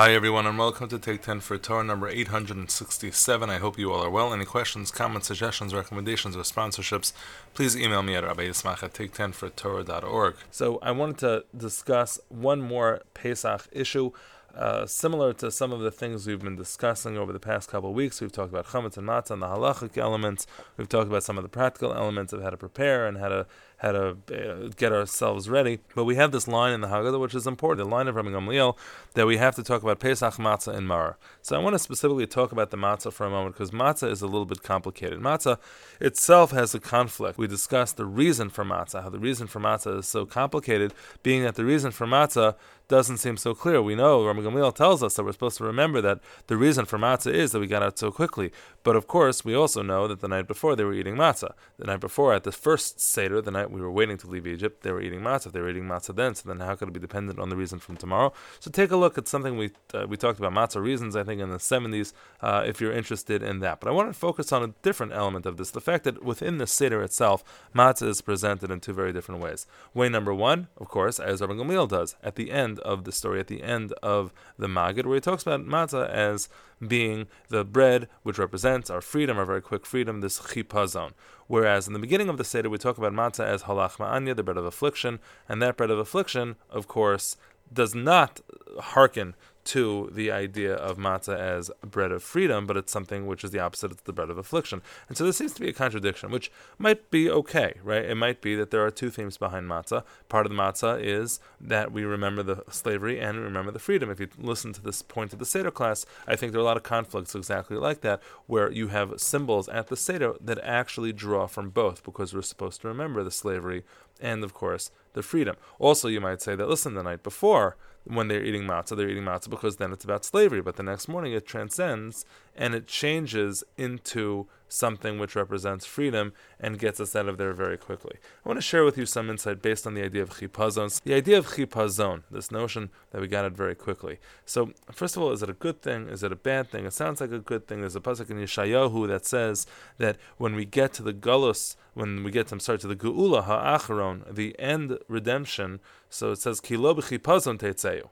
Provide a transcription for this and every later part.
Hi everyone and welcome to Take 10 for Torah number 867. I hope you all are well. Any questions, comments, suggestions, recommendations, or sponsorships, please email me at rabbi.yismach at take10fortorah.org. So I wanted to discuss one more Pesach issue. Uh, similar to some of the things we've been discussing over the past couple of weeks, we've talked about chametz and matzah and the halachic elements. We've talked about some of the practical elements of how to prepare and how to how to uh, get ourselves ready. But we have this line in the Haggadah, which is important, the line of Rabbi Gamliel, that we have to talk about Pesach, Matzah, and Maror. So I want to specifically talk about the Matzah for a moment, because Matzah is a little bit complicated. Matzah itself has a conflict. We discussed the reason for Matzah, how the reason for Matzah is so complicated, being that the reason for Matzah doesn't seem so clear. We know Rabbi Gamliel tells us that we're supposed to remember that the reason for matzah is that we got out so quickly. But of course, we also know that the night before they were eating matzah. The night before, at the first seder, the night we were waiting to leave Egypt, they were eating matzah. They were eating matzah then. So then, how could it be dependent on the reason from tomorrow? So take a look at something we uh, we talked about matzah reasons. I think in the 70s, uh, if you're interested in that. But I want to focus on a different element of this: the fact that within the seder itself, matzah is presented in two very different ways. Way number one, of course, as Rabbi Gamliel does at the end of the story, at the end of the Magid, where he talks about matzah as being the bread which represents our freedom, our very quick freedom, this chipazon. Whereas in the beginning of the Seder, we talk about matzah as ha lachma anya, the bread of affliction, and that bread of affliction, of course, does not hearken to the idea of matzah as bread of freedom, but it's something which is the opposite, it's the bread of affliction. And so there seems to be a contradiction, which might be okay, right? It might be that there are two themes behind matzah. Part of the matzah is that we remember the slavery and we remember the freedom. If you listen to this point of the Seder class, I think there are a lot of conflicts exactly like that, where you have symbols at the Seder that actually draw from both, because we're supposed to remember the slavery and, of course, the freedom. Also, you might say that, listen, the night before, when they're eating matzah, they're eating matzah because then it's about slavery. But the next morning it transcends and it changes into something which represents freedom and gets us out of there very quickly. I want to share with you some insight based on the idea of chipazon. The idea of chipazon, this notion that we got it very quickly. So, first of all, is it a good thing? Is it a bad thing? It sounds like a good thing. There's a pasuk in Yeshayahu that says that when we get to the galus, when we get to, start to the geula ha'acharon, the end redemption, so it says kilo b'chipazon teitzeyu.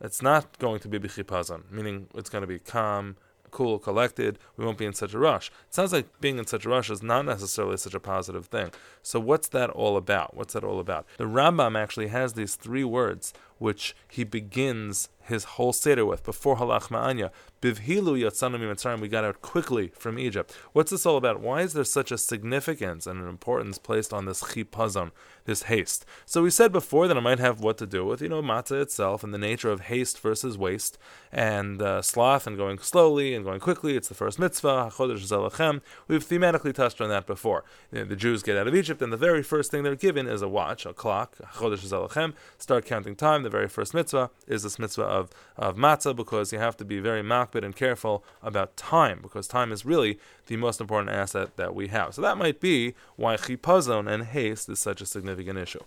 It's not going to be b'chipazon, meaning it's going to be calm, cool, collected. We won't be in such a rush. It sounds like being in such a rush is not necessarily such a positive thing. So what's that all about? What's that all about? The Rambam actually has these three words which he begins his whole seder with before ha lachma anya. Bivhilu yatzanu mitzrayim. We got out quickly from Egypt. What's this all about? Why is there such a significance and an importance placed on this chipazon, this haste? So we said before that it might have what to do with you know matzah itself and the nature of haste versus waste and uh, sloth and going slowly and going quickly. It's the first mitzvah. We've thematically touched on that before. You know, the Jews get out of Egypt and the very first thing they're given is a watch, a clock. Start counting time. The very first mitzvah is this mitzvah of, of matzah because you have to be very makpid and careful about time because time is really the most important asset that we have. So that might be why chipazon and haste is such a significant issue.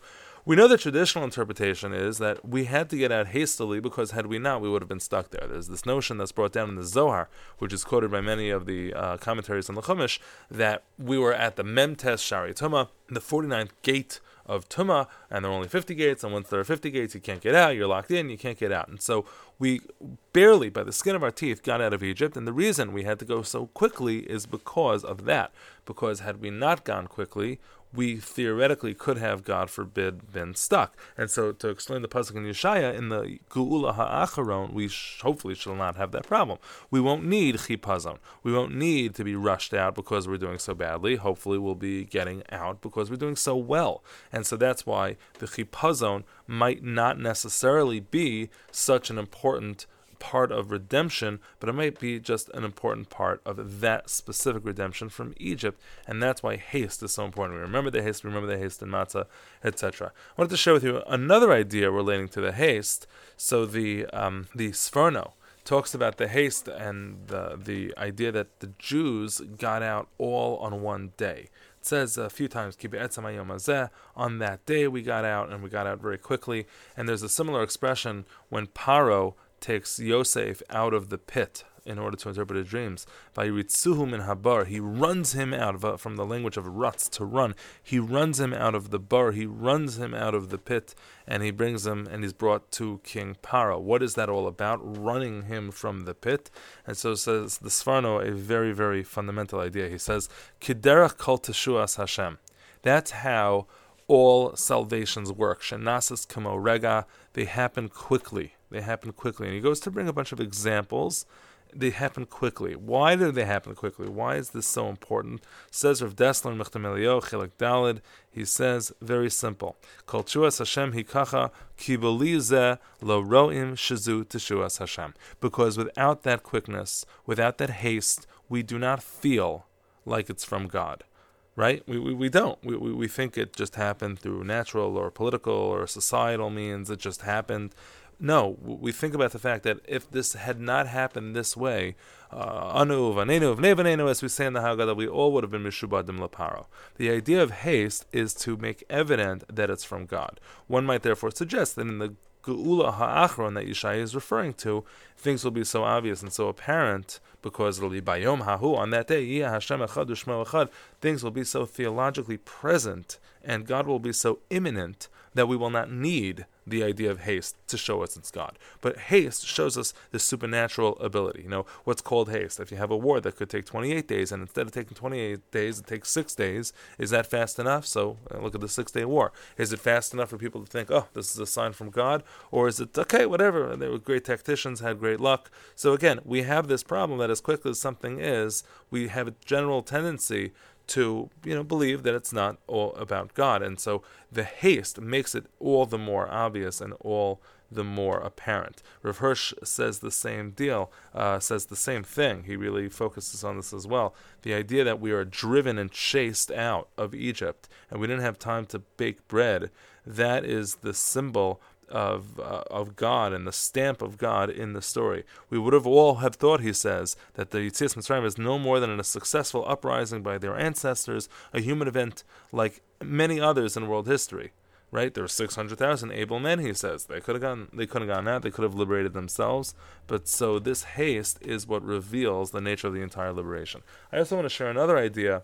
We know the traditional interpretation is that we had to get out hastily because had we not, we would have been stuck there. There's this notion that's brought down in the Zohar, which is quoted by many of the uh, commentaries on the Chumash, that we were at the Memtes Shari Tuma, the 49th gate of Tuma, and there are only 50 gates, and once there are 50 gates, you can't get out, you're locked in, you can't get out. And so we barely, by the skin of our teeth, got out of Egypt, and the reason we had to go so quickly is because of that. Because had we not gone quickly, we theoretically could have, God forbid, been stuck. And so, to explain the pasuk in Yeshaya, in the Geula Ha'acharon, we sh- hopefully shall not have that problem. We won't need chipazon. We won't need to be rushed out because we're doing so badly. Hopefully, we'll be getting out because we're doing so well. And so that's why the chipazon might not necessarily be such an important part of redemption, but it might be just an important part of that specific redemption from Egypt, and that's why haste is so important. We remember the haste, remember the haste in matzah, etc. I wanted to share with you another idea relating to the haste. So the um, the Sforno talks about the haste and the the idea that the Jews got out all on one day. Says a few times, on that day we got out, and we got out very quickly. And there's a similar expression when Paro takes Yosef out of the pit in order to interpret his dreams. Vayritzuhu min habar. He runs him out of, uh, from the language of ruts to run. He runs him out of the bar. He runs him out of the pit, and he brings him and he's brought to King Paro. What is that all about? Running him from the pit. And so says the Sforno a very very fundamental idea. He says kiderach kol teshuas Hashem. That's how all salvations work. Shanasas kamo rega. They happen quickly. They happen quickly. And he goes to bring a bunch of examples. They happen quickly. Why do they happen quickly? Why is this so important? Says Rav Dessler Michtav MeEliyahu Chilek Dalid. He says very simple. Kol chuas Hashem hikacha kibelize lo roim shazu teshuas Hashem. Because without that quickness, without that haste, we do not feel like it's from God right? We, we, we don't. We, we, we think it just happened through natural or political or societal means. It just happened. No, we think about the fact that if this had not happened this way, uh, anu, vanenu, vnevanenu, as we say in the Haggadah, we all would have been mishubadim laparo. The idea of haste is to make evident that it's from God. One might therefore suggest that in the Geula Ha'achron that Yeshaya is referring to, things will be so obvious and so apparent because it'll be Bayom Hahu on that day, Hashem Echad Echad, things will be so theologically present and God will be so imminent that we will not need the idea of haste to show us it's God. But haste shows us the supernatural ability. You know, what's called haste? If you have a war that could take 28 days, and instead of taking 28 days, it takes six days, is that fast enough? So uh, look at the Six Day War. Is it fast enough for people to think, oh, this is a sign from God? Or is it, okay, whatever, And they were great tacticians, had great luck. So again, we have this problem that as quickly as something is, we have a general tendency to you know believe that it's not all about God, and so the haste makes it all the more obvious and all the more apparent. Rav Hirsch says the same deal, uh, says the same thing. He really focuses on this as well. The idea that we are driven and chased out of Egypt, and we didn't have time to bake bread. That is the symbol of uh, of God and the stamp of God in the story. We would have all have thought, he says, that the Yitzias Mitzrayim is no more than a successful uprising by their ancestors, a human event like many others in world history. Right? There were six hundred thousand able men. He says they could have gone. They could have gone out. They could have liberated themselves. But so this haste is what reveals the nature of the entire liberation. I also want to share another idea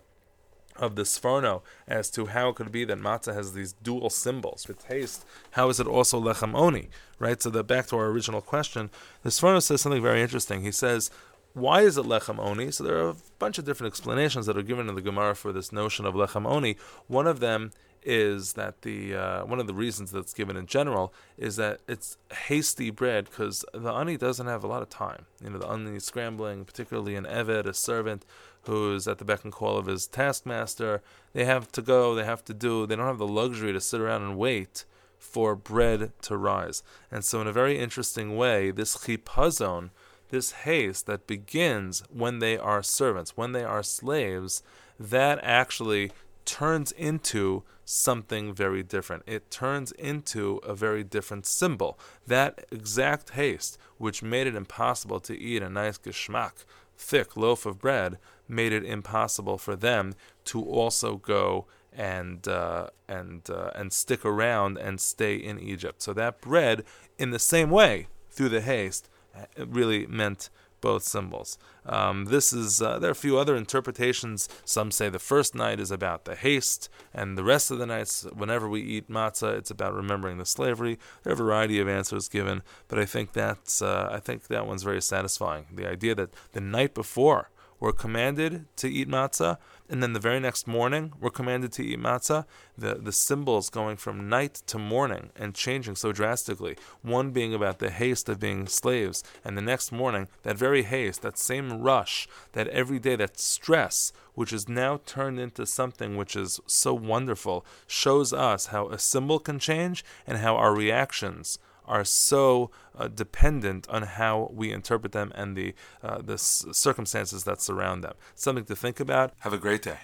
of the Sforno as to how it could be that matzah has these dual symbols for taste. How is it also lechem oni? Right. So the back to our original question, the Sforno says something very interesting. He says, "Why is it lechem oni?" So there are a bunch of different explanations that are given in the Gemara for this notion of lechem oni. One of them is that the uh, one of the reasons that's given in general is that it's hasty bread because the ani doesn't have a lot of time. You know, the ani scrambling, particularly an eved, a servant who's at the beck and call of his taskmaster. They have to go, they have to do, they don't have the luxury to sit around and wait for bread to rise. And so, in a very interesting way, this chipazon, this haste that begins when they are servants, when they are slaves, that actually turns into something very different. It turns into a very different symbol. That exact haste, which made it impossible to eat a nice geschmack, thick loaf of bread, made it impossible for them to also go and uh, and uh, and stick around and stay in Egypt. So that bread, in the same way, through the haste, really meant both symbols. Um, this is uh, there are a few other interpretations. Some say the first night is about the haste, and the rest of the nights, whenever we eat matzah, it's about remembering the slavery. There are a variety of answers given, but I think that's uh, I think that one's very satisfying. The idea that the night before we're commanded to eat matzah, and then the very next morning we're commanded to eat matzah. The the symbols going from night to morning and changing so drastically. One being about the haste of being slaves, and the next morning that very haste, that same rush, that every day, that stress, which is now turned into something which is so wonderful, shows us how a symbol can change and how our reactions are so uh, dependent on how we interpret them and the uh, the circumstances that surround them. Something to think about. Have a great day.